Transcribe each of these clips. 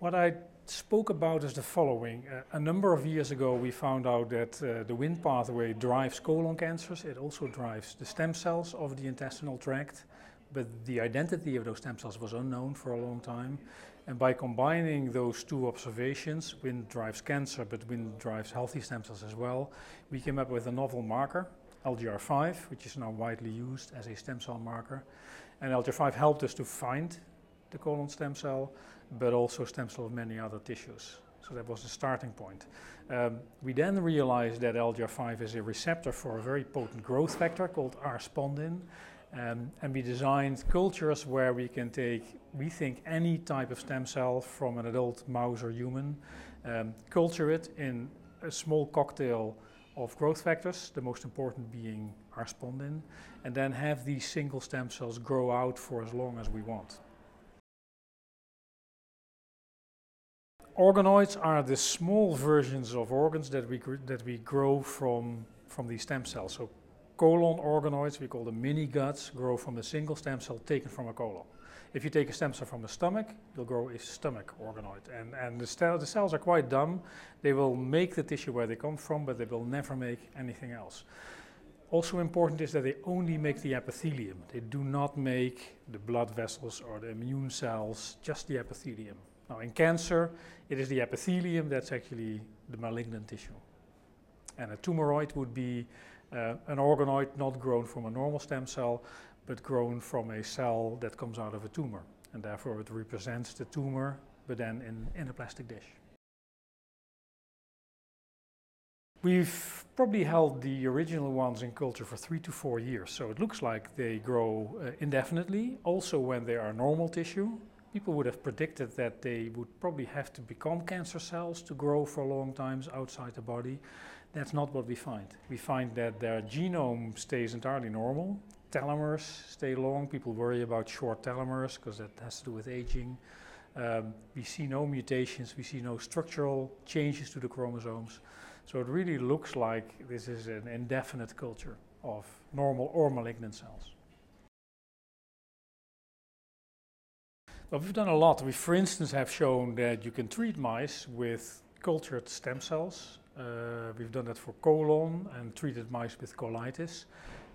What I spoke about is the following. Uh, a number of years ago, we found out that uh, the Wnt pathway drives colon cancers. It also drives the stem cells of the intestinal tract, but the identity of those stem cells was unknown for a long time. And by combining those two observations, Wnt drives cancer, but Wnt drives healthy stem cells as well, we came up with a novel marker, LGR5, which is now widely used as a stem cell marker. And LGR5 helped us to find the colon stem cell, but also stem cell of many other tissues. So that was the starting point. Um, we then realized that LGR5 is a receptor for a very potent growth factor called R-spondin. Um, and we designed cultures where we can take, we think, any type of stem cell from an adult mouse or human, um, culture it in a small cocktail of growth factors, the most important being R-spondin, and then have these single stem cells grow out for as long as we want. Organoids are the small versions of organs that we, that we grow from, from these stem cells. So colon organoids, we call them mini guts, grow from a single stem cell taken from a colon. If you take a stem cell from the stomach, you'll grow a stomach organoid. And, and the, the cells are quite dumb. They will make the tissue where they come from, but they will never make anything else. Also important is that they only make the epithelium. They do not make the blood vessels or the immune cells, just the epithelium. Now in cancer, it is the epithelium that's actually the malignant tissue. And a tumoroid would be uh, an organoid not grown from a normal stem cell, but grown from a cell that comes out of a tumor. And therefore it represents the tumor, but then in, in a plastic dish. We've probably held the original ones in culture for three to four years, so it looks like they grow uh, indefinitely, also when they are normal tissue, people would have predicted that they would probably have to become cancer cells to grow for long times outside the body. That's not what we find. We find that their genome stays entirely normal. Telomeres stay long. People worry about short telomeres because that has to do with aging. Um, we see no mutations, we see no structural changes to the chromosomes. So it really looks like this is an indefinite culture of normal or malignant cells. Well, we've done a lot. We, for instance, have shown that you can treat mice with cultured stem cells. Uh, we've done that for colon and treated mice with colitis.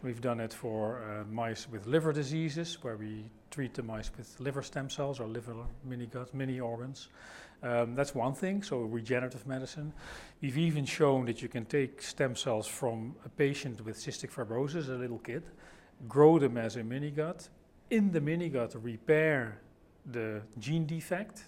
We've done it for uh, mice with liver diseases, where we treat the mice with liver stem cells or liver mini gut, mini organs. Um, that's one thing, so regenerative medicine. We've even shown that you can take stem cells from a patient with cystic fibrosis, a little kid, grow them as a mini gut, in the mini gut repair the gene defect,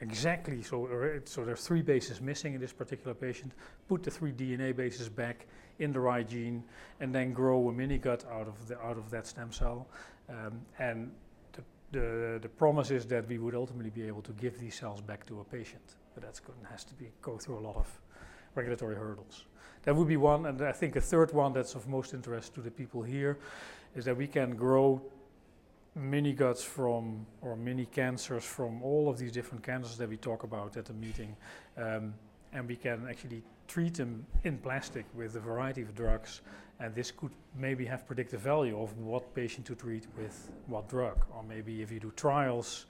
exactly, so, so there are three bases missing in this particular patient, put the three DNA bases back in the right gene, and then grow a mini gut out of, the, out of that stem cell. Um, and the, the, the promise is that we would ultimately be able to give these cells back to a patient, but that has to be, go through a lot of regulatory hurdles. That would be one, and I think a third one that's of most interest to the people here is that we can grow mini guts from, or mini cancers from all of these different cancers that we talk about at the meeting. Um, and we can actually treat them in plastic with a variety of drugs. And this could maybe have predictive value of what patient to treat with what drug. Or maybe if you do trials,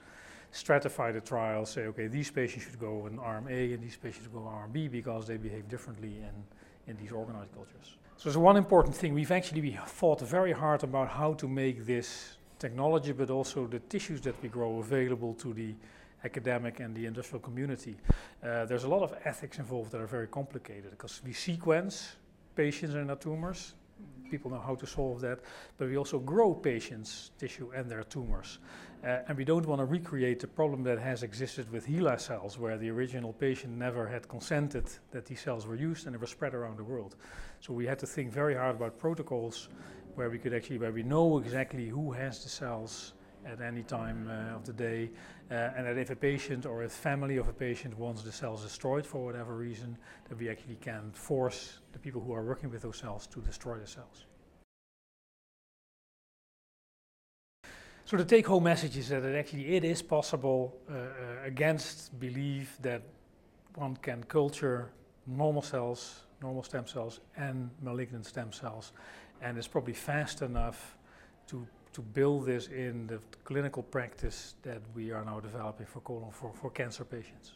stratify the trials, say, okay, these patients should go in arm A and these patients go in arm B because they behave differently in, in these organoid cultures. So there's one important thing. We've actually thought very hard about how to make this technology, but also the tissues that we grow available to the academic and the industrial community. Uh, there's a lot of ethics involved that are very complicated because we sequence patients and their tumors. People know how to solve that, but we also grow patients' tissue and their tumors. Uh, and we don't want to recreate the problem that has existed with HeLa cells, where the original patient never had consented that these cells were used and they were spread around the world. So we had to think very hard about protocols where we could actually, where we know exactly who has the cells at any time uh, of the day, uh, and that if a patient or a family of a patient wants the cells destroyed for whatever reason, that we actually can force the people who are working with those cells to destroy the cells. So the take-home message is that it actually it is possible uh, uh, against belief that one can culture normal cells, normal stem cells, and malignant stem cells and it's probably fast enough to to build this in the clinical practice that we are now developing for colon for, for cancer patients.